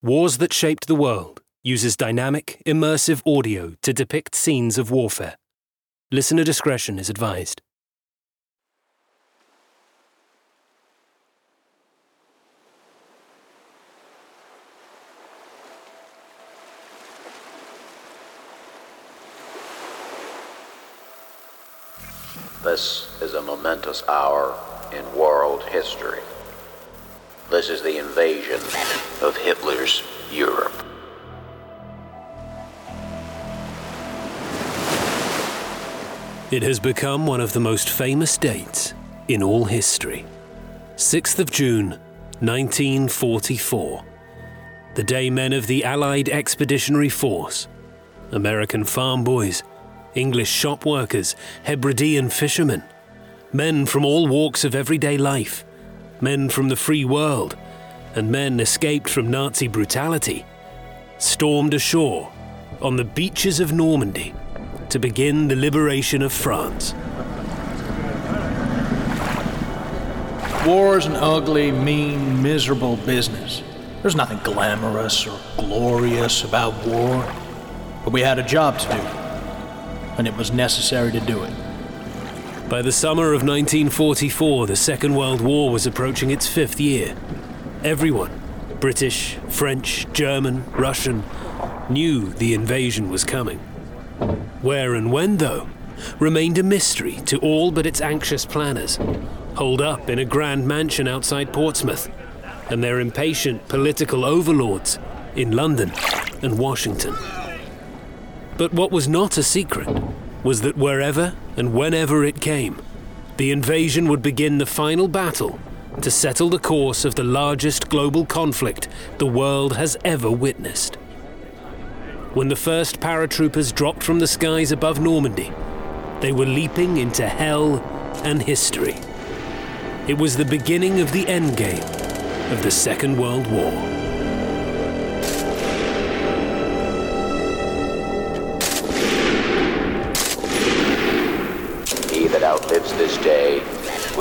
Wars That Shaped the World uses dynamic, immersive audio to depict scenes of warfare. Listener discretion is advised. This is a momentous hour in world history. This is the invasion of Hitler's Europe. It has become one of the most famous dates in all history. 6th of June, 1944. The day men of the Allied Expeditionary Force, American farm boys, English shop workers, Hebridean fishermen, men from all walks of everyday life, men from the free world, and men escaped from Nazi brutality, stormed ashore on the beaches of Normandy to begin the liberation of France. War is an ugly, mean, miserable business. There's nothing glamorous or glorious about war. But we had a job to do, and it was necessary to do it. By the summer of 1944, the Second World War was approaching its fifth year. Everyone, British, French, German, Russian, knew the invasion was coming. Where and when, though, remained a mystery to all but its anxious planners, holed up in a grand mansion outside Portsmouth, and their impatient political overlords in London and Washington. But what was not a secret was that wherever and whenever it came, the invasion would begin the final battle to settle the course of the largest global conflict the world has ever witnessed. When the first paratroopers dropped from the skies above Normandy, they were leaping into hell and history. It was the beginning of the endgame of the Second World War.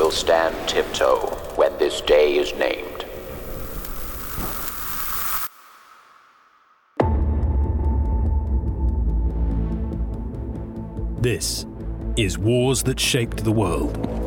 Will stand tiptoe when this day is named. This is Wars That Shaped the World.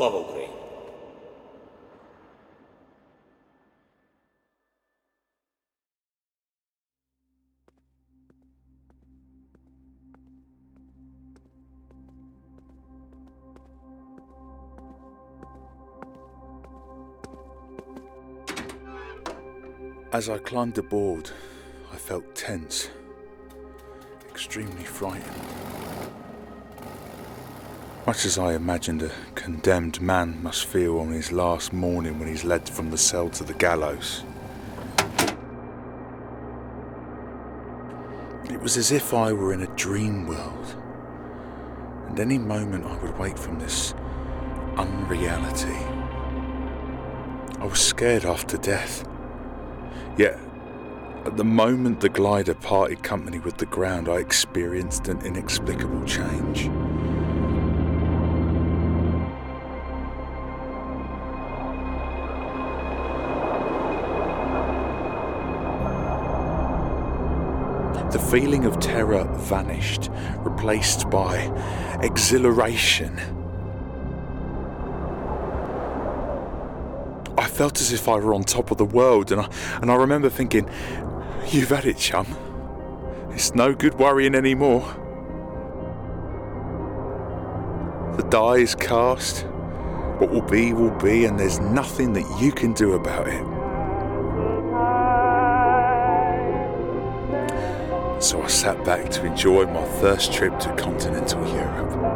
Слава Україні! As I climbed aboard, I felt tense, extremely frightened. Much as I imagined a condemned man must feel on his last morning when he's led from the cell to the gallows. It was as if I were in a dream world, and any moment I would wake from this unreality. I was scared after death. Yet, at the moment the glider parted company with the ground, I experienced an inexplicable change. The feeling of terror vanished, replaced by exhilaration. I felt as if I were on top of the world, and I, and I remember thinking, You've had it, chum. It's no good worrying anymore. The die is cast. What will be, will be, and there's nothing that you can do about it. So I sat back to enjoy my first trip to continental Europe.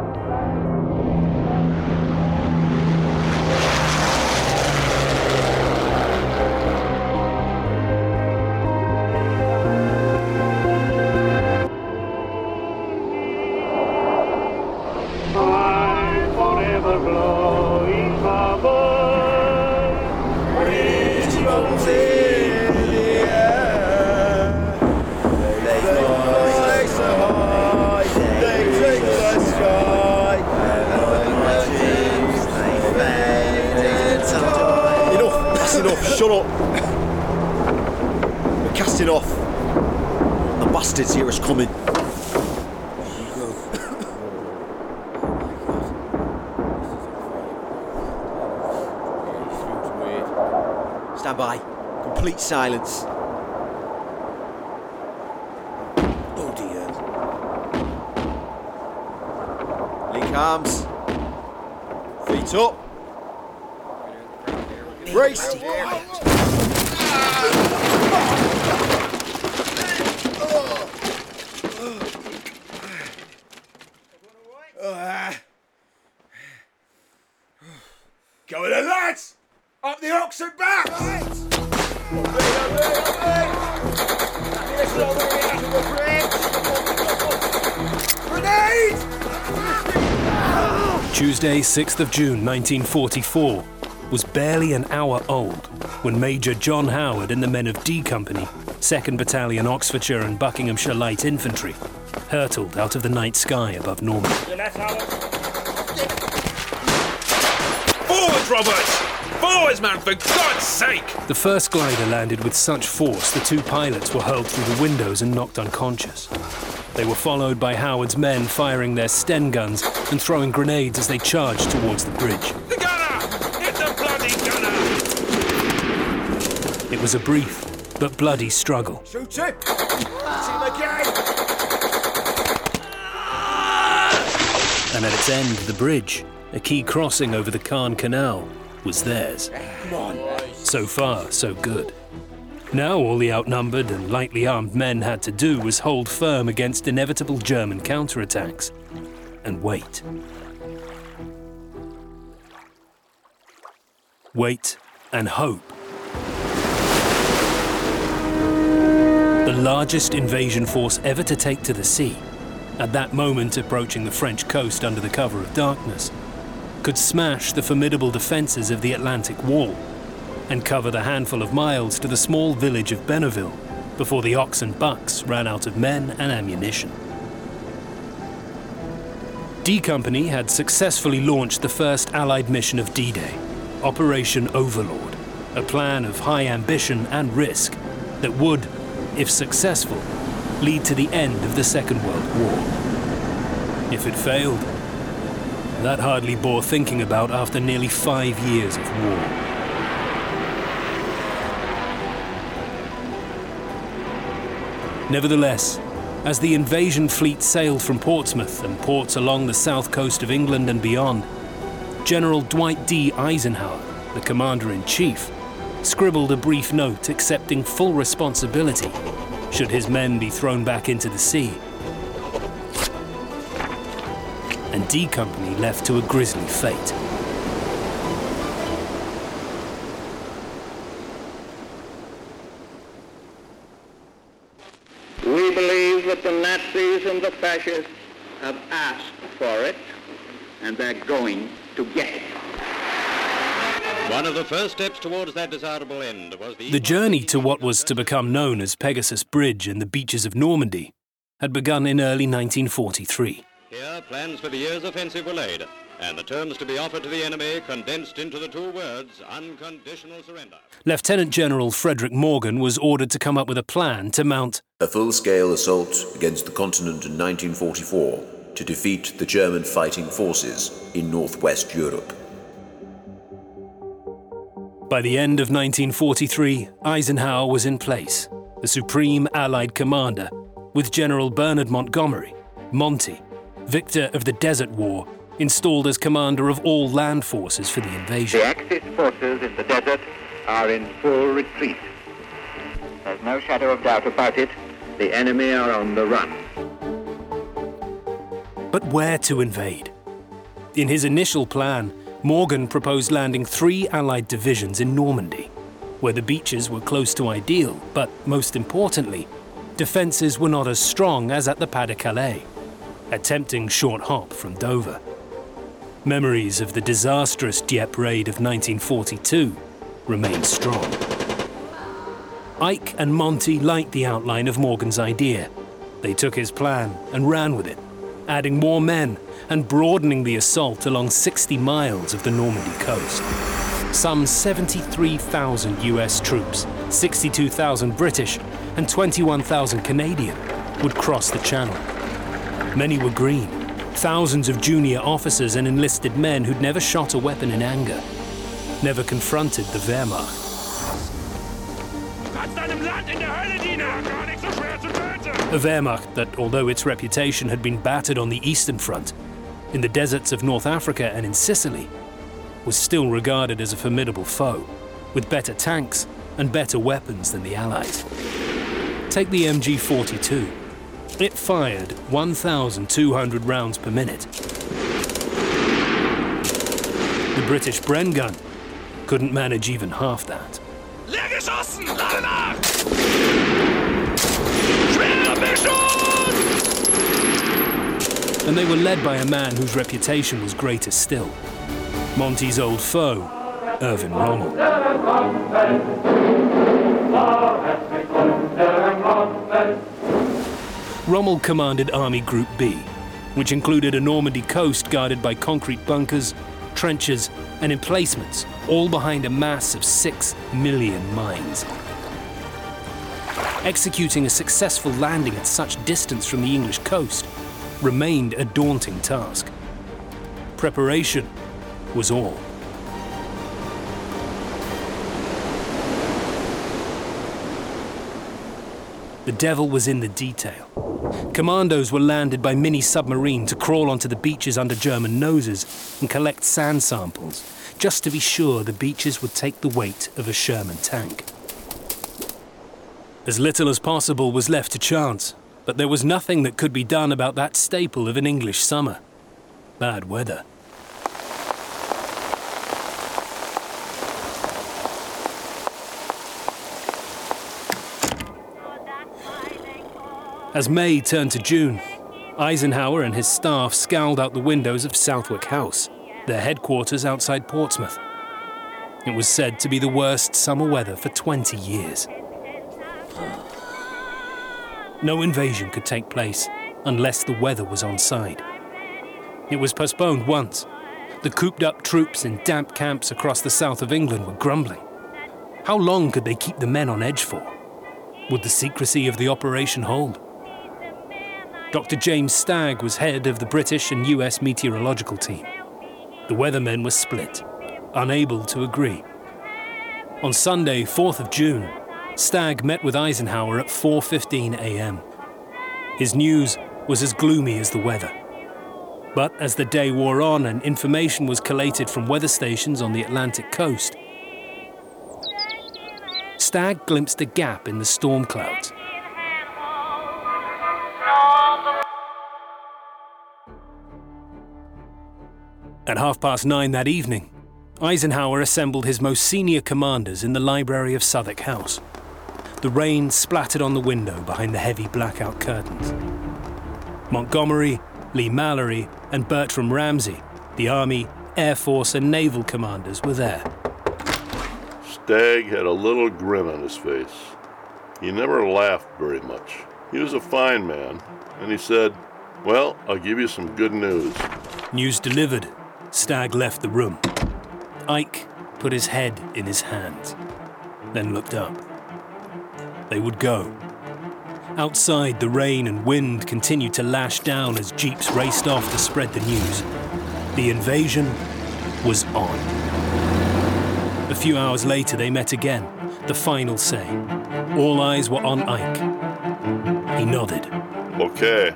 That's enough, shut up. We're casting off. The bastards hear us coming. Stand by. Complete silence. Oh dear. Link arms. Feet up. Brace. Go with the lads! Up the oxen back! Grenade! Tuesday, 6th of June 1944, was barely an hour old when Major John Howard and the men of D Company, 2nd Battalion Oxfordshire and Buckinghamshire Light Infantry, hurtled out of the night sky above Normandy. Forwards, Roberts! Forwards, man, for God's sake! The first glider landed with such force the two pilots were hurled through the windows and knocked unconscious. They were followed by Howard's men firing their Sten guns and throwing grenades as they charged towards the bridge. The gunner! Hit the bloody gunner! It was a brief but bloody struggle. Shoot him! Shoot again! and at its end, the bridge, a key crossing over the Caen Canal, was theirs. Come on. So far, so good. Now all the outnumbered and lightly armed men had to do was hold firm against inevitable German counterattacks and wait. Wait and hope. Largest invasion force ever to take to the sea, at that moment approaching the French coast under the cover of darkness, could smash the formidable defences of the Atlantic Wall and cover the handful of miles to the small village of Bénouville before the Ox and Bucks ran out of men and ammunition. D Company had successfully launched the first Allied mission of D Day, Operation Overlord, a plan of high ambition and risk that would, if successful, lead to the end of the Second World War. If it failed, that hardly bore thinking about after nearly five years of war. Nevertheless, as the invasion fleet sailed from Portsmouth and ports along the south coast of England and beyond, General Dwight D. Eisenhower, the commander in chief, scribbled a brief note accepting full responsibility should his men be thrown back into the sea. And D Company left to a grisly fate. We believe that the Nazis and the fascists have asked for it, and they're going to get it. One of the first steps towards that desirable end was the... The journey to what was to become known as Pegasus Bridge and the beaches of Normandy had begun in early 1943. Here, plans for the year's offensive were laid. and the terms to be offered to the enemy condensed into the two words unconditional surrender. Lieutenant General Frederick Morgan was ordered to come up with a plan to mount a full scale assault against the continent in 1944 to defeat the German fighting forces in northwest Europe. By the end of 1943, Eisenhower was in place, the supreme Allied commander, with General Bernard Montgomery, Monty, victor of the Desert War, installed as commander of all land forces for the invasion. The Axis forces in the desert are in full retreat. There's no shadow of doubt about it. The enemy are on the run. But where to invade? In his initial plan, Morgan proposed landing three Allied divisions in Normandy, where the beaches were close to ideal, but most importantly, defences were not as strong as at the Pas de Calais, a tempting short hop from Dover. Memories of the disastrous Dieppe raid of 1942 remain strong. Ike and Monty liked the outline of Morgan's idea. They took his plan and ran with it, adding more men and broadening the assault along 60 miles of the Normandy coast. Some 73,000 US troops, 62,000 British, and 21,000 Canadian would cross the channel. Many were green, thousands of junior officers and enlisted men who'd never shot a weapon in anger, never confronted the Wehrmacht. A Wehrmacht that, although its reputation had been battered on the Eastern Front, in the deserts of North Africa and in Sicily, was still regarded as a formidable foe, with better tanks and better weapons than the Allies. Take the MG 42. It fired 1,200 rounds per minute. The British Bren gun couldn't manage even half that. And they were led by a man whose reputation was greater still Monty's old foe, Erwin Rommel. Rommel commanded Army Group B, which included a Normandy coast guarded by concrete bunkers, trenches, and emplacements, all behind a mass of six million mines. Executing a successful landing at such distance from the English coast remained a daunting task. Preparation was all. The devil was in the detail. Commandos were landed by mini submarine to crawl onto the beaches under German noses and collect sand samples, just to be sure the beaches would take the weight of a Sherman tank. As little as possible was left to chance, but there was nothing that could be done about that staple of an English summer bad weather. As May turned to June, Eisenhower and his staff scowled out the windows of Southwick House, their headquarters outside Portsmouth. It was said to be the worst summer weather for 20 years. No invasion could take place unless the weather was on side. It was postponed once. The cooped up troops in damp camps across the south of England were grumbling. How long could they keep the men on edge for? Would the secrecy of the operation hold? Dr. James Stagg was head of the British and US meteorological team. The weathermen were split, unable to agree. On Sunday, 4th of June, Stagg met with Eisenhower at 4:15 a.m. His news was as gloomy as the weather. But as the day wore on and information was collated from weather stations on the Atlantic coast, Stagg glimpsed a gap in the storm clouds. At half past nine that evening, Eisenhower assembled his most senior commanders in the library of Southwick House. The rain splattered on the window behind the heavy blackout curtains. Montgomery, Leigh-Mallory, and Bertram Ramsay, the Army, Air Force, and Naval commanders, were there. Stagg had a little grin on his face. He never laughed very much. He was a fine man, and he said, Well, I'll give you some good news. News delivered, Stagg left the room. Ike put his head in his hands, then looked up. They would go. Outside, the rain and wind continued to lash down as jeeps raced off to spread the news. The invasion was on. A few hours later, they met again, the final say. All eyes were on Ike. He nodded. Okay,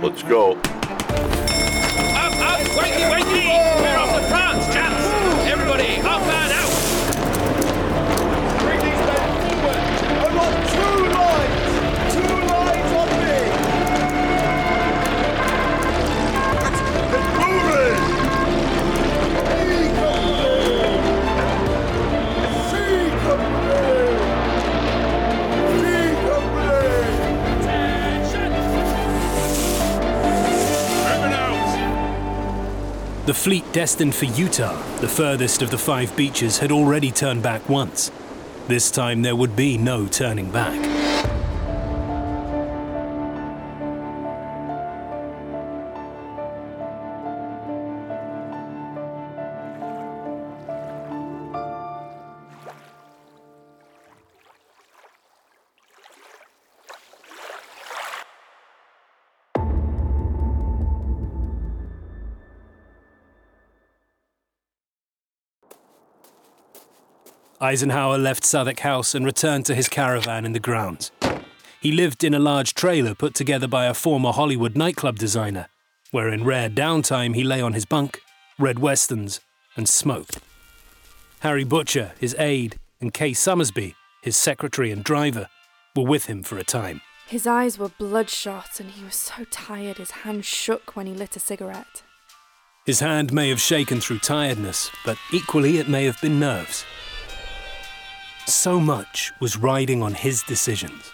let's go. Up, up! Wakey, wakey! We're off to France, fleet destined for Utah, the furthest of the five beaches, had already turned back once. This time there would be no turning back. Eisenhower left Southwick House and returned to his caravan in the grounds. He lived in a large trailer put together by a former Hollywood nightclub designer, where in rare downtime he lay on his bunk, read westerns, and smoked. Harry Butcher, his aide, and Kay Summersby, his secretary and driver, were with him for a time. His eyes were bloodshot and he was so tired his hand shook when he lit a cigarette. His hand may have shaken through tiredness, but equally it may have been nerves. So much was riding on his decisions,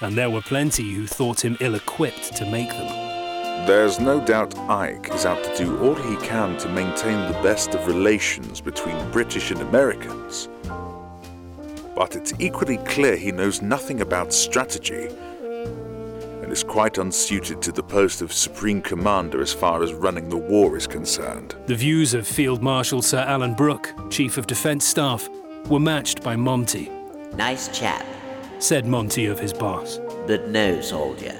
and there were plenty who thought him ill equipped to make them. There's no doubt Ike is out to do all he can to maintain the best of relations between British and Americans. But it's equally clear he knows nothing about strategy and is quite unsuited to the post of Supreme Commander as far as running the war is concerned. The views of Field Marshal Sir Alan Brooke, Chief of Defence Staff, were matched by Monty, Nice chap, said Monty of his boss. but no soldier.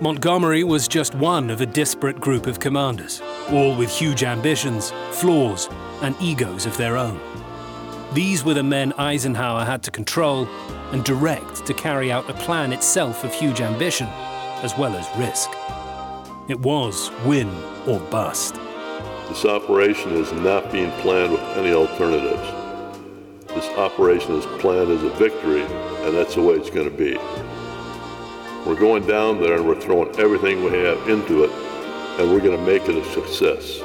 Montgomery was just one of a disparate group of commanders, all with huge ambitions, flaws, and egos of their own. These were the men Eisenhower had to control and direct to carry out a plan itself of huge ambition, as well as risk. It was win or bust. This operation is not being planned with any alternatives. This operation is planned as a victory, and that's the way it's going to be. We're going down there and we're throwing everything we have into it, and we're going to make it a success.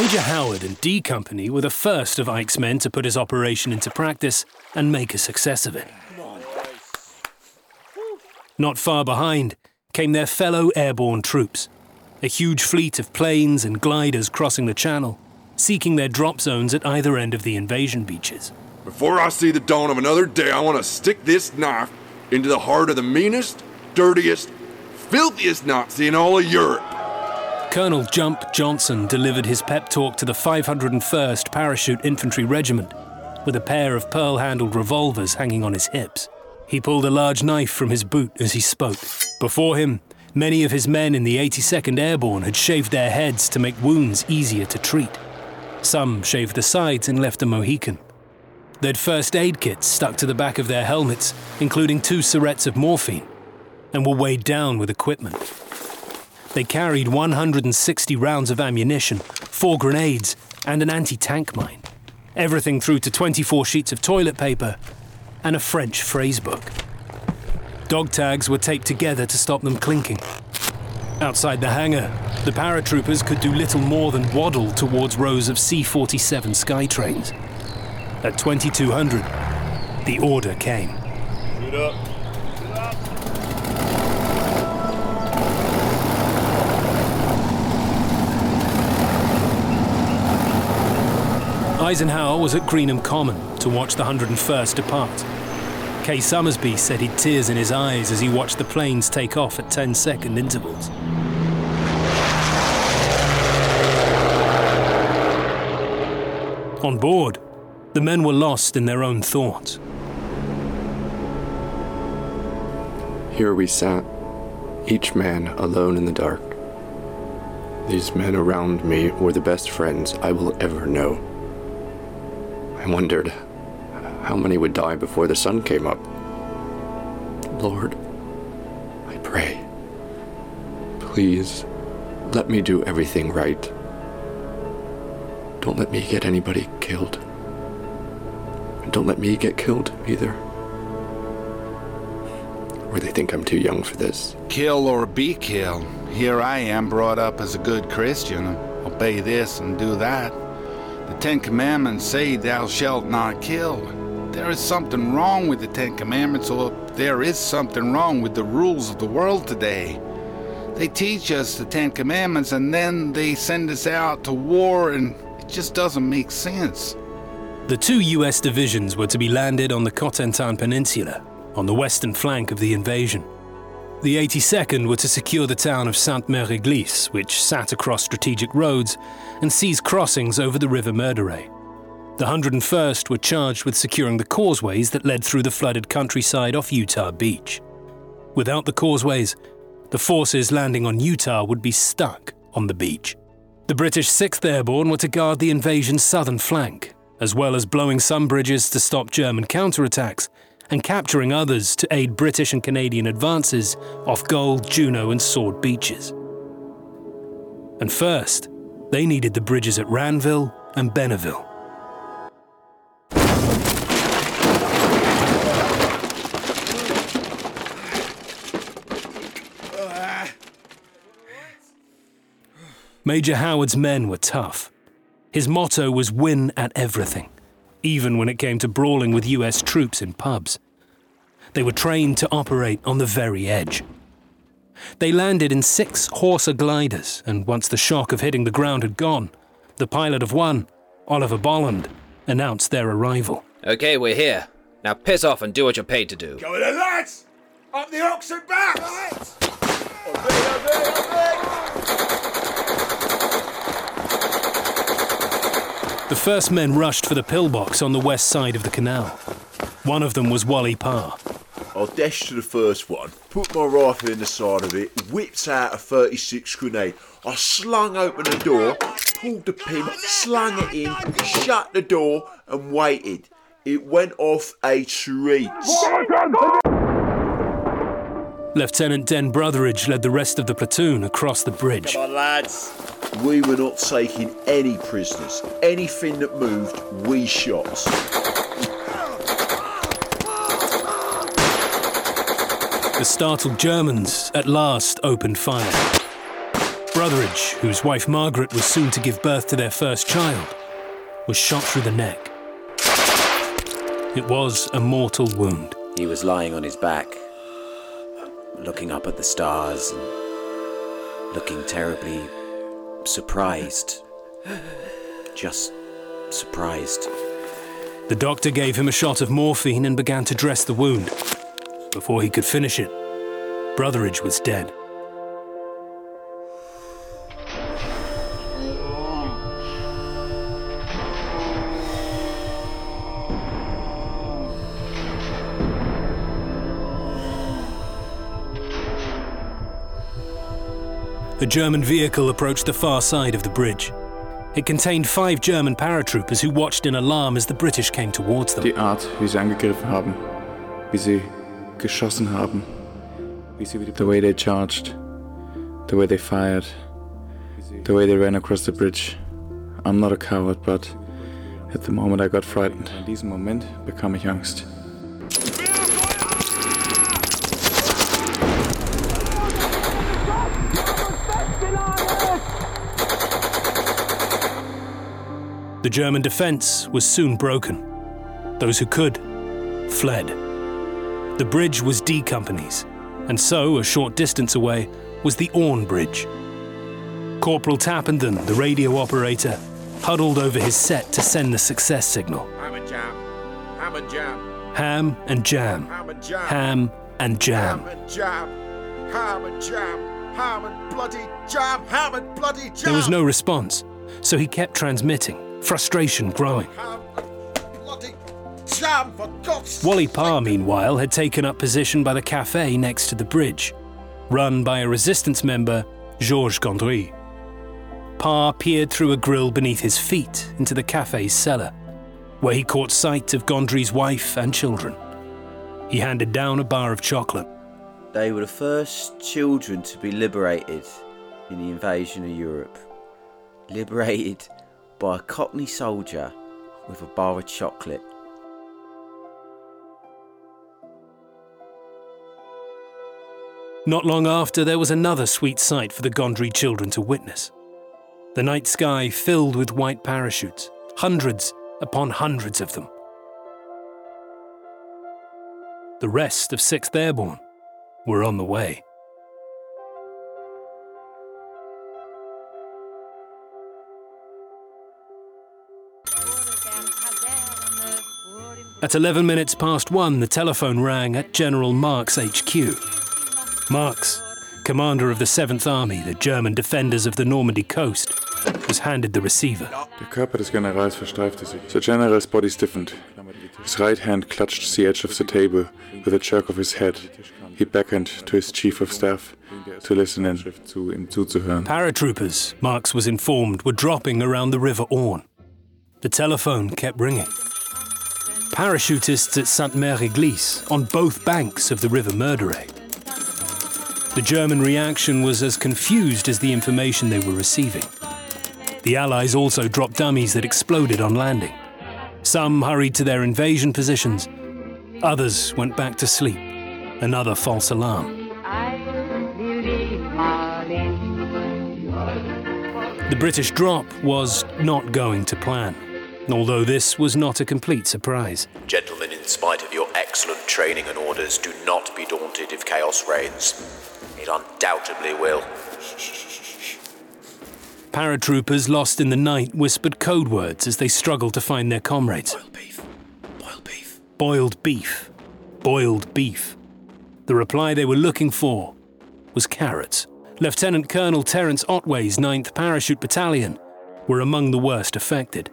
Major Howard and D Company were the first of Ike's men to put his operation into practice and make a success of it. Not far behind came their fellow airborne troops, a huge fleet of planes and gliders crossing the channel, seeking their drop zones at either end of the invasion beaches. Before I see the dawn of another day, I want to stick this knife into the heart of the meanest, dirtiest, filthiest Nazi in all of Europe. Colonel Jump Johnson delivered his pep talk to the 501st Parachute Infantry Regiment with a pair of pearl handled revolvers hanging on his hips. He pulled a large knife from his boot as he spoke. Before him, many of his men in the 82nd Airborne had shaved their heads to make wounds easier to treat. Some shaved the sides and left a mohican. They'd first aid kits stuck to the back of their helmets, including two syrettes of morphine, and were weighed down with equipment. They carried 160 rounds of ammunition, four grenades, and an anti tank mine. Everything through to 24 sheets of toilet paper and a French phrase book. Dog tags were taped together to stop them clinking. Outside the hangar, the paratroopers could do little more than waddle towards rows of C 47 Skytrains. At 2200, the order came. Shoot up. Eisenhower was at Greenham Common to watch the 101st depart. Kay Summersby said he'd tears in his eyes as he watched the planes take off at 10 second intervals. On board, the men were lost in their own thoughts. Here we sat, each man alone in the dark. These men around me were the best friends I will ever know. I wondered how many would die before the sun came up. Lord, I pray, please let me do everything right. Don't let me get anybody killed. And don't let me get killed either. Or they think I'm too young for this. Kill or be killed. Here I am, brought up as a good Christian. Obey this and do that. The Ten Commandments say, Thou shalt not kill. There is something wrong with the Ten Commandments, or there is something wrong with the rules of the world today. They teach us the Ten Commandments and then they send us out to war, and it just doesn't make sense. The two US divisions were to be landed on the Cotentin Peninsula, on the western flank of the invasion. The 82nd were to secure the town of Sainte-Mère-Église, which sat across strategic roads, and seize crossings over the River Merderet. The 101st were charged with securing the causeways that led through the flooded countryside off Utah Beach. Without the causeways, the forces landing on Utah would be stuck on the beach. The British 6th Airborne were to guard the invasion's southern flank, as well as blowing some bridges to stop German counterattacks and capturing others to aid British and Canadian advances off Gold, Juno, and Sword beaches. And first, they needed the bridges at Ranville and Bénouville. Major Howard's men were tough. His motto was win at everything, even when it came to brawling with US troops in pubs. They were trained to operate on the very edge. They landed in six Horsa gliders, and once the shock of hitting the ground had gone, the pilot of one, Oliver Boland, announced their arrival. Okay, we're here. Now piss off and do what you're paid to do. Go the lads! Up the oxen back! The first men rushed for the pillbox on the west side of the canal. One of them was Wally Parr. I dashed to the first one, put my rifle in the side of it, whipped out a 36 grenade. I slung open the door, pulled the pin, slung it in, shut the door, and waited. It went off a treat. Lieutenant Den Brotheridge led the rest of the platoon across the bridge. Come on, lads. We were not taking any prisoners. Anything that moved, we shot. The startled Germans at last opened fire. Brotheridge, whose wife Margaret was soon to give birth to their first child, was shot through the neck. It was a mortal wound. He was lying on his back, looking up at the stars and looking terribly surprised. Just surprised. The doctor gave him a shot of morphine and began to dress the wound. Before he could finish it, Brotheridge was dead. A German vehicle approached the far side of the bridge. It contained five German paratroopers who watched in alarm as the British came towards them. Die Art, wie sie angegriffen haben, wie sie geschossen haben, wie sie the way they charged, the way they fired, the way they ran across the bridge. I'm not a coward, but at the moment I got frightened. In diesem Moment bekam ich Angst. The German defense was soon broken. Those who could fled. The bridge was D Company's, and so, a short distance away, was the Orne Bridge. Corporal Tappenden, the radio operator, huddled over his set to send the success signal. Ham and jam. Ham and jam. Ham and jam. Ham and jam. Ham and jam. Ham and jam. Ham and jam. Ham and bloody jam. Ham and bloody jam. There was no response, so he kept transmitting, frustration growing. Wally Parr, meanwhile, had taken up position by the cafe next to the bridge, run by a resistance member, Georges Gondrée. Parr peered through a grill beneath his feet into the cafe's cellar, where he caught sight of Gondrée's wife and children. He handed down a bar of chocolate. They were the first children to be liberated in the invasion of Europe. Liberated by a Cockney soldier with a bar of chocolate. Not long after, there was another sweet sight for the Gondrée children to witness. The night sky filled with white parachutes, hundreds upon hundreds of them. The rest of 6th Airborne were on the way. At 11 minutes past one, the telephone rang at General Marcks HQ. Marcks, commander of the 7th Army, the German defenders of the Normandy coast, was handed the receiver. Körper des Generals versteifte sich. The general's body stiffened. His right hand clutched the edge of the table with a jerk of his head. He beckoned to his chief of staff to listen in, zu ihm zuzuhören. Paratroopers, Marcks was informed, were dropping around the River Orne. The telephone kept ringing. Parachutists at Sainte-Mère-Église, on both banks of the River Merderet. The German reaction was as confused as the information they were receiving. The Allies also dropped dummies that exploded on landing. Some hurried to their invasion positions. Others went back to sleep. Another false alarm. The British drop was not going to plan, although this was not a complete surprise. Gentlemen, in spite of your excellent training and orders, do not be daunted if chaos reigns. It undoubtedly will. Paratroopers lost in the night whispered code words as they struggled to find their comrades. Boiled beef. Boiled beef. Boiled beef. Boiled beef. The reply they were looking for was carrots. Lieutenant Colonel Terence Otway's 9th Parachute Battalion were among the worst affected.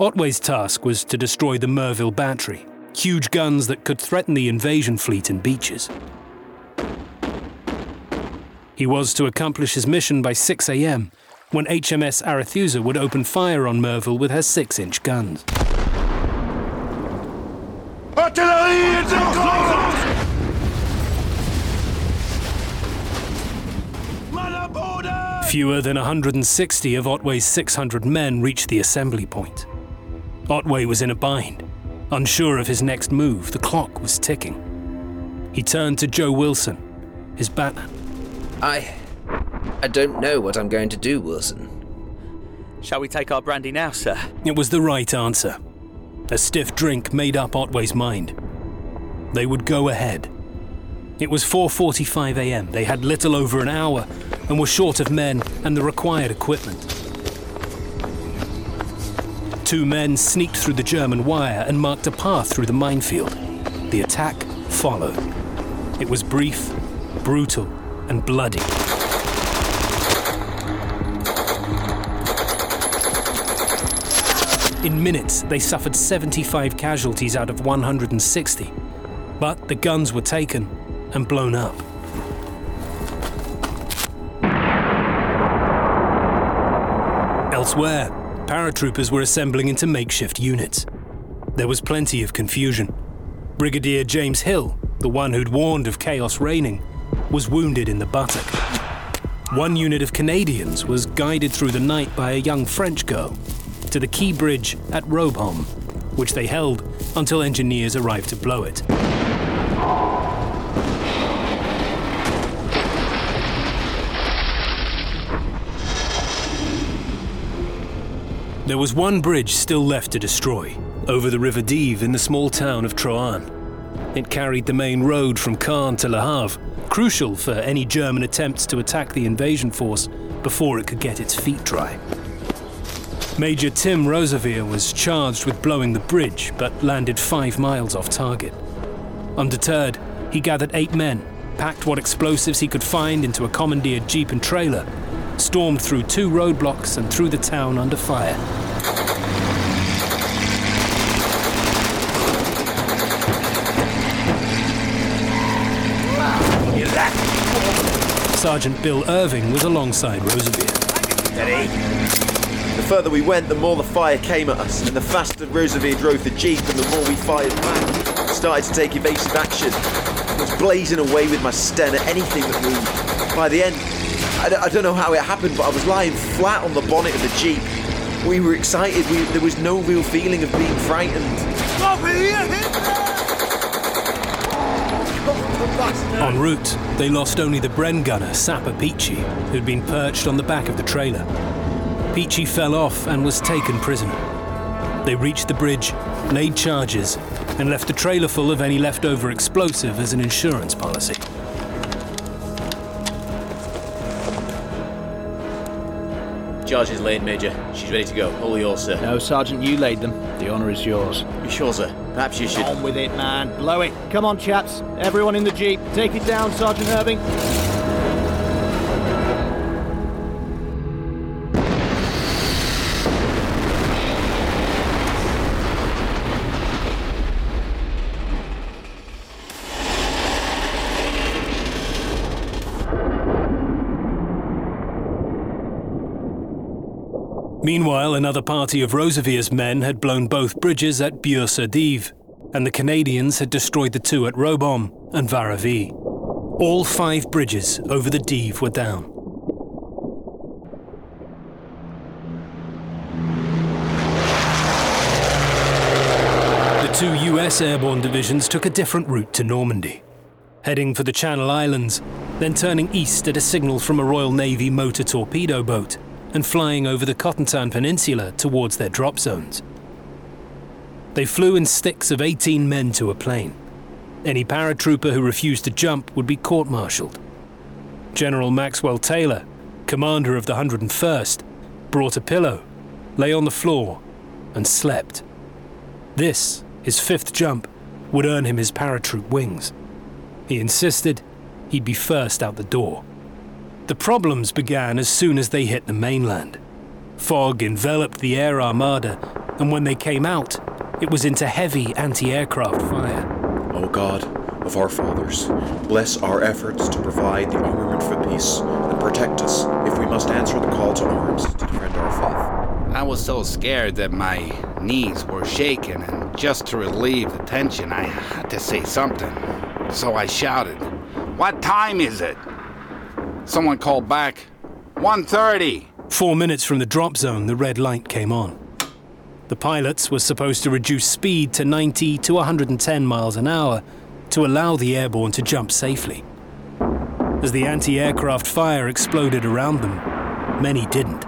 Otway's task was to destroy the Merville Battery, huge guns that could threaten the invasion fleet in beaches. He was to accomplish his mission by 6 a.m., when HMS Arethusa would open fire on Merville with her 6 inch guns. Fewer than 160 of Otway's 600 men reached the assembly point. Otway was in a bind, unsure of his next move. The clock was ticking. He turned to Joe Wilson, his batman. I. I don't know what I'm going to do, Wilson. Shall we take our brandy now, sir? It was the right answer. A stiff drink made up Otway's mind. They would go ahead. It was 4:45 a.m. They had little over an hour and were short of men and the required equipment. Two men sneaked through the German wire and marked a path through the minefield. The attack followed. It was brief, brutal, and bloody. In minutes, they suffered 75 casualties out of 160. But the guns were taken and blown up. Elsewhere, paratroopers were assembling into makeshift units. There was plenty of confusion. Brigadier James Hill, the one who'd warned of chaos reigning, was wounded in the buttock. One unit of Canadians was guided through the night by a young French girl to the key bridge at Robehomme, which they held until engineers arrived to blow it. There was one bridge still left to destroy, over the River Dives in the small town of Troarn. It carried the main road from Caen to Le Havre, crucial for any German attempts to attack the invasion force before it could get its feet dry. Major Tim Roseveare was charged with blowing the bridge, but landed five miles off target. Undeterred, he gathered eight men, packed what explosives he could find into a commandeered jeep and trailer, stormed through two roadblocks and threw the town under fire. Sergeant Bill Irving was alongside Roseveare. Steady. The further we went, the more the fire came at us, and the faster Roseveare drove the jeep, and the more we fired back. Started to take evasive action. I was blazing away with my Sten at anything that moved. By the end, I, d- I don't know how it happened, but I was lying flat on the bonnet of the jeep. We were excited. We, there was no real feeling of being frightened. Stop here! En route, they lost only the Bren gunner, Sapper Peachy, who'd been perched on the back of the trailer. Peachy fell off and was taken prisoner. They reached the bridge, laid charges, and left the trailer full of any leftover explosive as an insurance policy. Charge is laid, Major. She's ready to go. All yours, sir. No, Sergeant, you laid them. The honour is yours. You sure, sir? Perhaps you should. On with it, man. Blow it. Come on, chaps. Everyone in the jeep. Take it down, Sergeant Irving. Meanwhile, another party of Roseveare's men had blown both bridges at Bures-sur-Dives, and the Canadians had destroyed the two at Robehomme and Varaville. All five bridges over the Dive were down. The two US airborne divisions took a different route to Normandy, heading for the Channel Islands, then turning east at a signal from a Royal Navy motor torpedo boat and flying over the Cotentin Peninsula towards their drop zones. They flew in sticks of 18 men to a plane. Any paratrooper who refused to jump would be court martialed. General Maxwell Taylor, commander of the 101st, brought a pillow, lay on the floor, and slept. This, his fifth jump, would earn him his paratroop wings. He insisted he'd be first out the door. The problems began as soon as they hit the mainland. Fog enveloped the air armada, and when they came out, it was into heavy anti aircraft fire. O God of our fathers, bless our efforts to provide the armament for peace and protect us if we must answer the call to arms to defend our faith. I was so scared that my knees were shaking, and just to relieve the tension, I had to say something. So I shouted, What time is it? Someone called back, 1.30. Four minutes from the drop zone, the red light came on. The pilots were supposed to reduce speed to 90 to 110 miles an hour to allow the airborne to jump safely. As the anti aircraft fire exploded around them, many didn't.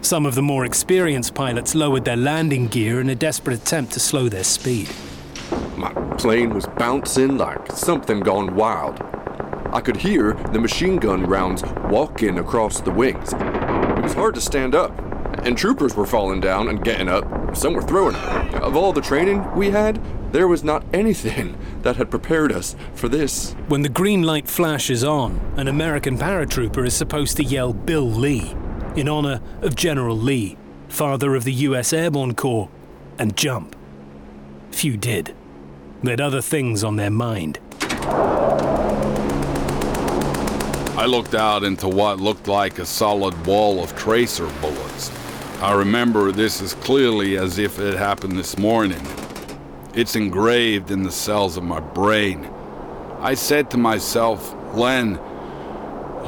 Some of the more experienced pilots lowered their landing gear in a desperate attempt to slow their speed. My plane was bouncing like something gone wild. I could hear the machine gun rounds walking across the wings. It was hard to stand up, and troopers were falling down and getting up. Some were throwing up. Of all the training we had, there was not anything that had prepared us for this. When the green light flashes on, an American paratrooper is supposed to yell Bill Lee in honor of General Lee, father of the US Airborne Corps, and jump. Few did. They had other things on their mind. I looked out into what looked like a solid wall of tracer bullets. I remember this as clearly as if it happened this morning. It's engraved in the cells of my brain. I said to myself, Len,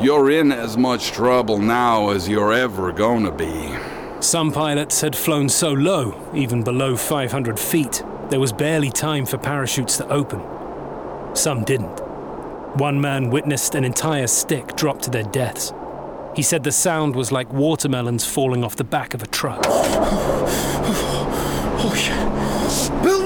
you're in as much trouble now as you're ever gonna be. Some pilots had flown so low, even below 500 feet, there was barely time for parachutes to open. Some didn't. One man witnessed an entire stick drop to their deaths. He said the sound was like watermelons falling off the back of a truck. Oh shit. Bill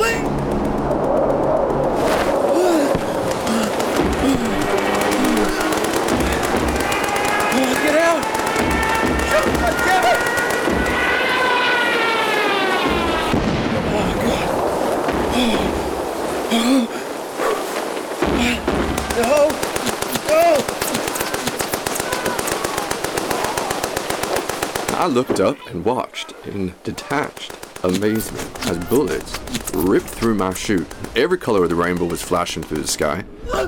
I looked up and watched in detached amazement as bullets ripped through my chute. Every color of the rainbow was flashing through the sky.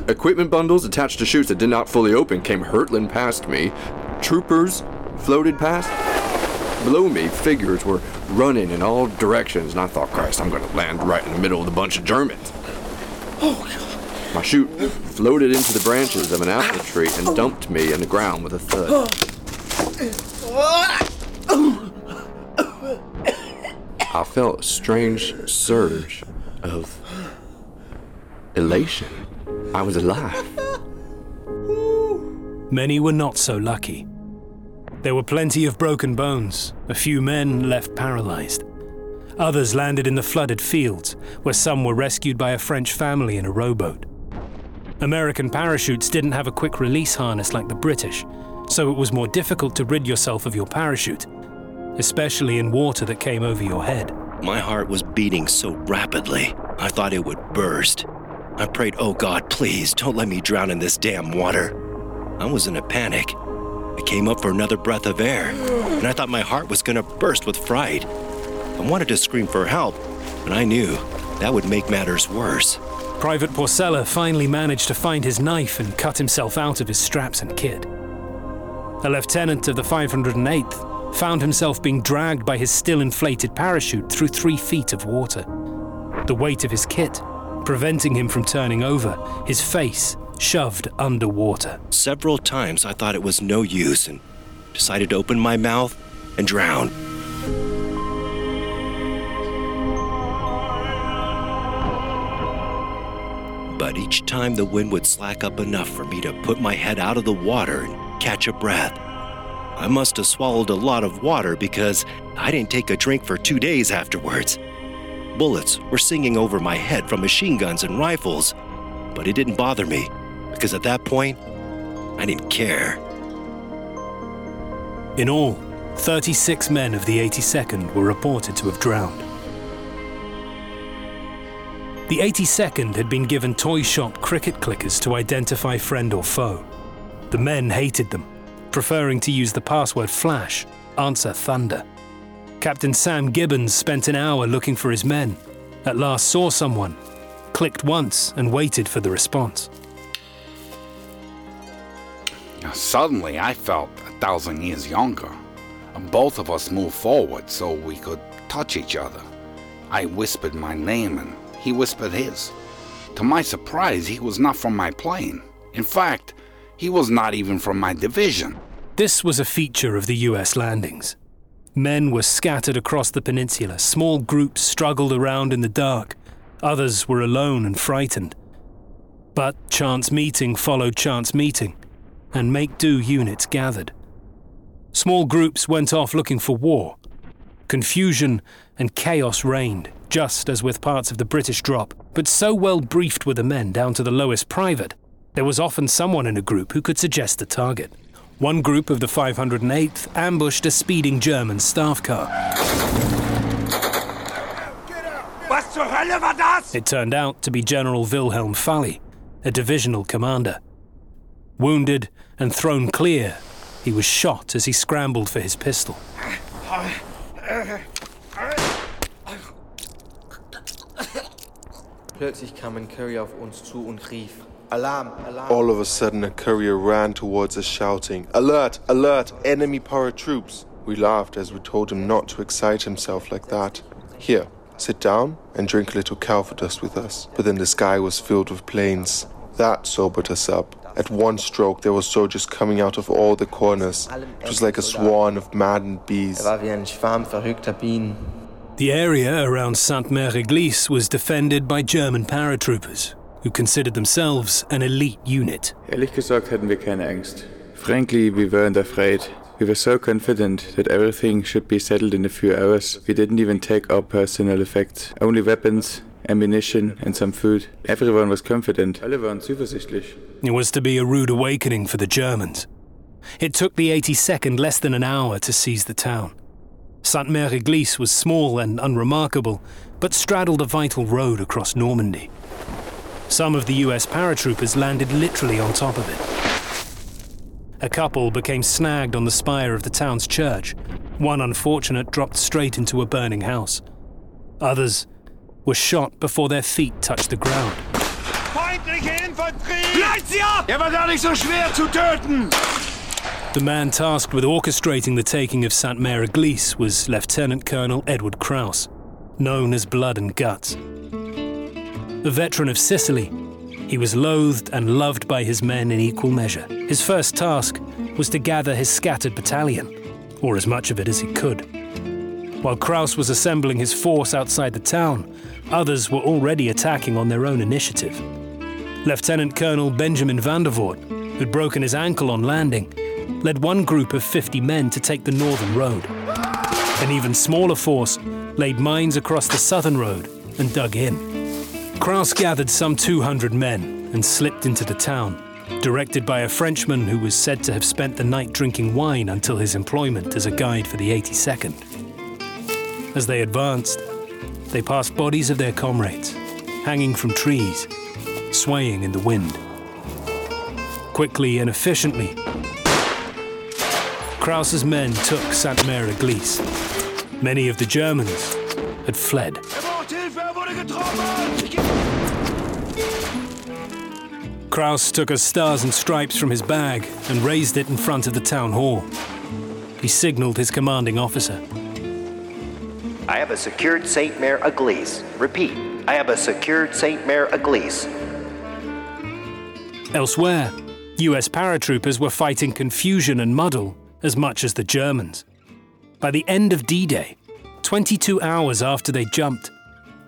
Equipment bundles attached to chutes that did not fully open came hurtling past me. Troopers floated past. Below me, figures were running in all directions, and I thought, Christ, I'm gonna land right in the middle of the bunch of Germans. Oh, God. My chute floated into the branches of an apple tree and dumped me in the ground with a thud. Oh, I felt a strange surge of elation. I was alive. Many were not so lucky. There were plenty of broken bones, a few men left paralyzed. Others landed in the flooded fields, where some were rescued by a French family in a rowboat. American parachutes didn't have a quick release harness like the British, so it was more difficult to rid yourself of your parachute, especially in water that came over your head. My heart was beating so rapidly, I thought it would burst. I prayed, oh God, please don't let me drown in this damn water. I was in a panic. I came up for another breath of air, and I thought my heart was gonna burst with fright. I wanted to scream for help, but I knew that would make matters worse. Private Porcella finally managed to find his knife and cut himself out of his straps and kit. A lieutenant of the 508th found himself being dragged by his still inflated parachute through three feet of water. The weight of his kit preventing him from turning over, his face shoved underwater. Several times I thought it was no use and decided to open my mouth and drown. But each time the wind would slack up enough for me to put my head out of the water and catch a breath. I must have swallowed a lot of water because I didn't take a drink for two days afterwards. Bullets were singing over my head from machine guns and rifles, but it didn't bother me because at that point, I didn't care. In all, 36 men of the 82nd were reported to have drowned. The 82nd had been given toy shop cricket clickers to identify friend or foe. The men hated them, preferring to use the password Flash, answer Thunder. Captain Sam Gibbons spent an hour looking for his men. At last saw someone, clicked once, and waited for the response. Suddenly, I felt a thousand years younger. Both of us moved forward so we could touch each other. I whispered my name and he whispered his. To my surprise, he was not from my plane. In fact, he was not even from my division. This was a feature of the US landings. Men were scattered across the peninsula, small groups struggled around in the dark, others were alone and frightened. But chance meeting followed chance meeting, and make do units gathered. Small groups went off looking for war. Confusion and chaos reigned, just as with parts of the British drop, but so well briefed were the men down to the lowest private, there was often someone in a group who could suggest a target. One group of the 508th ambushed a speeding German staff car. It turned out to be General Wilhelm Falley, a divisional commander. Wounded and thrown clear, he was shot as he scrambled for his pistol. Plötzlich kam ein Courier auf uns zu und rief: Alarm, Alarm! All of a sudden, a courier ran towards us shouting, Alert, alert, enemy paratroops! We laughed as we told him not to excite himself like that. Here, sit down and drink a little Calvados with us. But then the sky was filled with planes. That sobered us up. At one stroke, there were soldiers coming out of all the corners. It was like a swarm of maddened bees. Er war wie ein Schwarm verrückter Bienen. The area around Sainte-Mère-Église was defended by German paratroopers, who considered themselves an elite unit. Ehrlich gesagt hatten wir keine Angst. Frankly, we weren't afraid. We were so confident that everything should be settled in a few hours. We didn't even take our personal effects. Only weapons, ammunition, and some food. Everyone was confident. Alle waren zuversichtlich. It was to be a rude awakening for the Germans. It took the 82nd less than an hour to seize the town. Sainte Mère Église was small and unremarkable, but straddled a vital road across Normandy. Some of the US paratroopers landed literally on top of it. A couple became snagged on the spire of the town's church. One unfortunate dropped straight into a burning house. Others were shot before their feet touched the ground. Feindliche Infanterie! Bleibt sie ab! Er war gar nicht so schwer zu töten! The man tasked with orchestrating the taking of St. Mère Église was Lieutenant Colonel Edward Krause, known as Blood and Guts. A veteran of Sicily, he was loathed and loved by his men in equal measure. His first task was to gather his scattered battalion, or as much of it as he could. While Krause was assembling his force outside the town, others were already attacking on their own initiative. Lieutenant Colonel Benjamin Vandervoort, who'd broken his ankle on landing, led one group of 50 men to take the northern road. An even smaller force laid mines across the southern road and dug in. Krause gathered some 200 men and slipped into the town, directed by a Frenchman who was said to have spent the night drinking wine until his employment as a guide for the 82nd. As they advanced, they passed bodies of their comrades, hanging from trees, swaying in the wind. Quickly and efficiently, Krause's men took St. Mère Église. Many of the Germans had fled. Krause took a stars and stripes from his bag and raised it in front of the town hall. He signaled his commanding officer. I have a secured St. Mère Église. Repeat, I have a secured St. Mère Église. Elsewhere, US paratroopers were fighting confusion and muddle as much as the Germans. By the end of D Day, 22 hours after they jumped,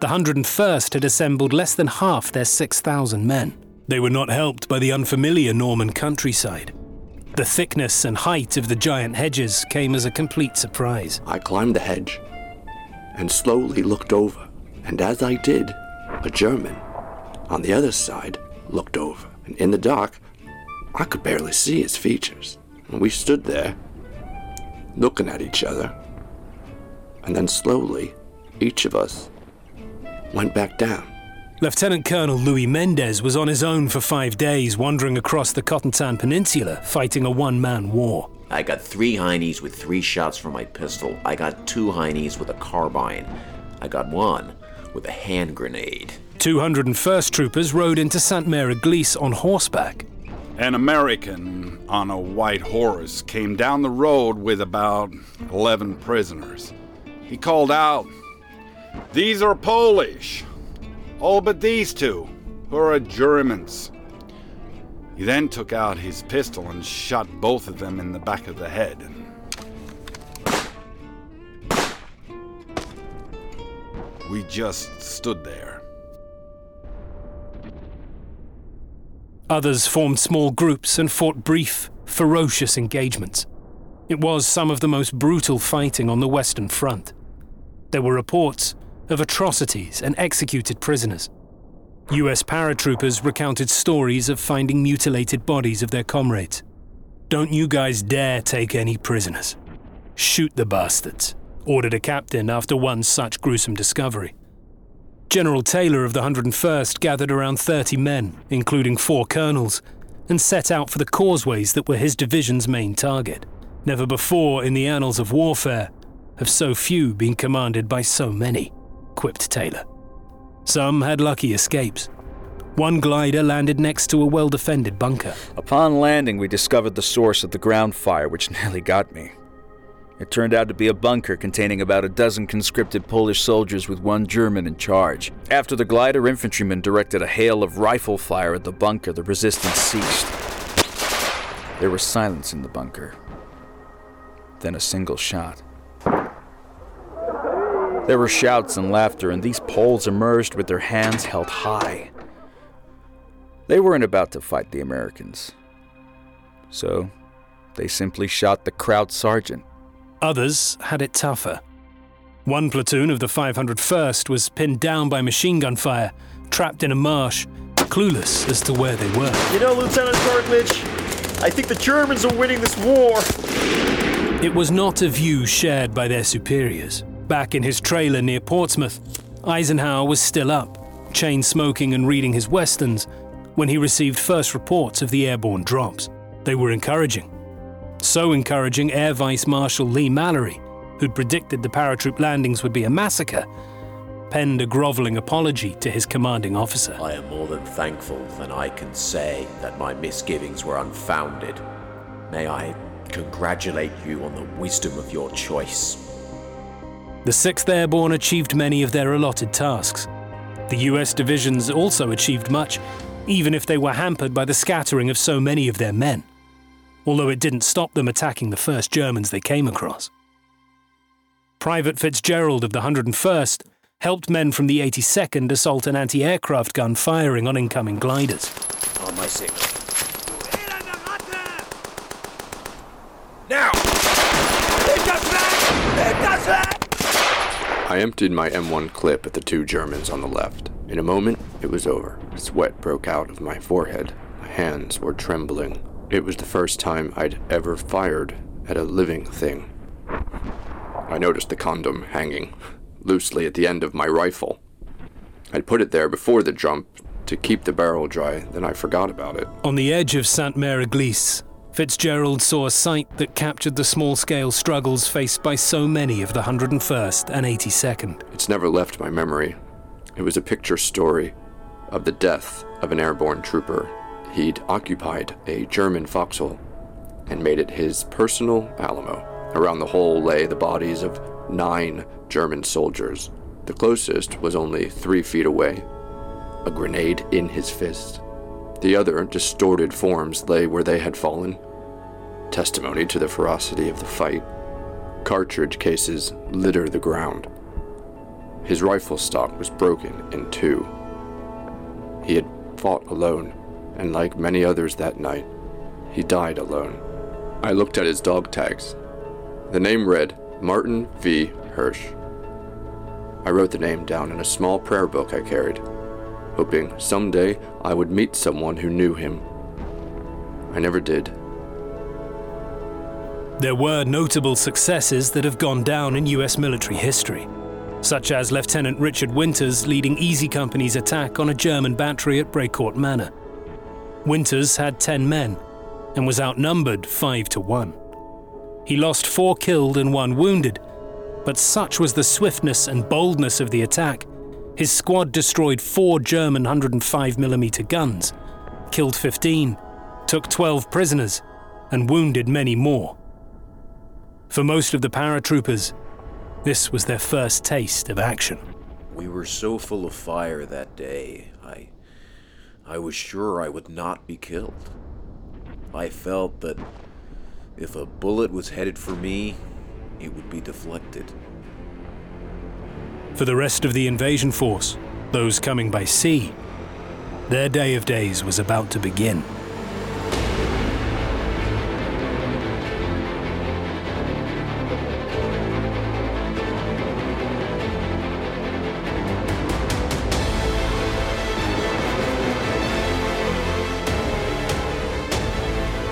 the 101st had assembled less than half their 6,000 men. They were not helped by the unfamiliar Norman countryside. The thickness and height of the giant hedges came as a complete surprise. I climbed the hedge and slowly looked over, and as I did, a German on the other side looked over, and in the dark, I could barely see his features. And we stood there, looking at each other, and then slowly, each of us went back down. Lieutenant Colonel Louis Mendez was on his own for five days, wandering across the Cotentin Peninsula, fighting a one man war. I got three heinies with three shots from my pistol. I got two heinies with a carbine. I got one with a hand grenade. 201st troopers rode into St. Mère Église on horseback. An American on a white horse came down the road with about 11 prisoners. He called out, These are Polish. All but these two, who are Germans. He then took out his pistol and shot both of them in the back of the head. We just stood there. Others formed small groups and fought brief, ferocious engagements. It was some of the most brutal fighting on the Western Front. There were reports of atrocities and executed prisoners. US paratroopers recounted stories of finding mutilated bodies of their comrades. Don't you guys dare take any prisoners. Shoot the bastards, ordered a captain after one such gruesome discovery. General Taylor of the 101st gathered around 30 men, including four colonels, and set out for the causeways that were his division's main target. Never before in the annals of warfare have so few been commanded by so many, quipped Taylor. Some had lucky escapes. One glider landed next to a well defended bunker. Upon landing, we discovered the source of the ground fire, which nearly got me. It turned out to be a bunker containing about a dozen conscripted Polish soldiers with one German in charge. After the glider infantrymen directed a hail of rifle fire at the bunker, the resistance ceased. There was silence in the bunker. Then a single shot. There were shouts and laughter, and these Poles emerged with their hands held high. They weren't about to fight the Americans. So, they simply shot the crowd sergeant. Others had it tougher. One platoon of the 501st was pinned down by machine gun fire, trapped in a marsh, clueless as to where they were. You know, Lieutenant Cartledge, I think the Germans are winning this war. It was not a view shared by their superiors. Back in his trailer near Portsmouth, Eisenhower was still up, chain smoking and reading his westerns, when he received first reports of the airborne drops. They were encouraging. So encouraging Air Vice Marshal Leigh-Mallory, who'd predicted the paratroop landings would be a massacre, penned a groveling apology to his commanding officer. I am more than thankful that I can say that my misgivings were unfounded. May I congratulate you on the wisdom of your choice. The 6th Airborne achieved many of their allotted tasks. The US divisions also achieved much, even if they were hampered by the scattering of so many of their men, although it didn't stop them attacking the first Germans they came across. Private Fitzgerald of the 101st helped men from the 82nd assault an anti aircraft gun firing on incoming gliders. On my signal. Now! I emptied my M1 clip at the two Germans on the left. In a moment, it was over. Sweat broke out of my forehead. My hands were trembling. It was the first time I'd ever fired at a living thing. I noticed the condom hanging loosely at the end of my rifle. I'd put it there before the jump to keep the barrel dry, then I forgot about it. On the edge of Sainte Mère Église, Fitzgerald saw a sight that captured the small scale struggles faced by so many of the 101st and 82nd. It's never left my memory. It was a picture story of the death of an airborne trooper. He'd occupied a German foxhole and made it his personal Alamo. Around the hole lay the bodies of nine German soldiers. The closest was only three feet away, a grenade in his fist. The other distorted forms lay where they had fallen, testimony to the ferocity of the fight. Cartridge cases litter the ground. His rifle stock was broken in two. He had fought alone, and like many others that night, he died alone. I looked at his dog tags. The name read Martin V. Hirsch. I wrote the name down in a small prayer book I carried, hoping someday I would meet someone who knew him. I never did. There were notable successes that have gone down in US military history, such as Lieutenant Richard Winters leading Easy Company's attack on a German battery at Brecourt Manor. Winters had 10 men and was outnumbered 5 to 1. He lost 4 killed and 1 wounded, but such was the swiftness and boldness of the attack, his squad destroyed 4 German 105mm guns, killed 15, took 12 prisoners, and wounded many more. For most of the paratroopers, this was their first taste of action. We were so full of fire that day, I. I was sure I would not be killed. I felt that if a bullet was headed for me, it would be deflected. For the rest of the invasion force, those coming by sea, their day of days was about to begin.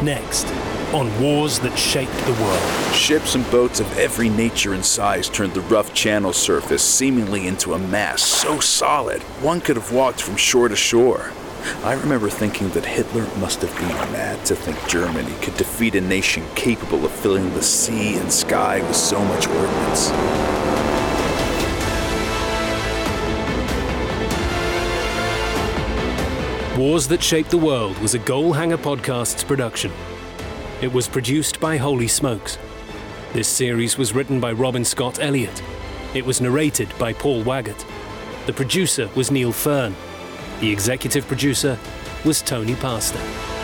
Next, on wars that shaped the world. Ships and boats of every nature and size turned the rough channel surface seemingly into a mass so solid one could have walked from shore to shore. I remember thinking that Hitler must have been mad to think Germany could defeat a nation capable of filling the sea and sky with so much ordnance. Wars That Shaped the World was a Goalhanger Podcasts production. It was produced by Holy Smokes. This series was written by Robin Scott Elliot. It was narrated by Paul Waggott. The producer was Neil Fearn. The executive producer was Tony Pastor.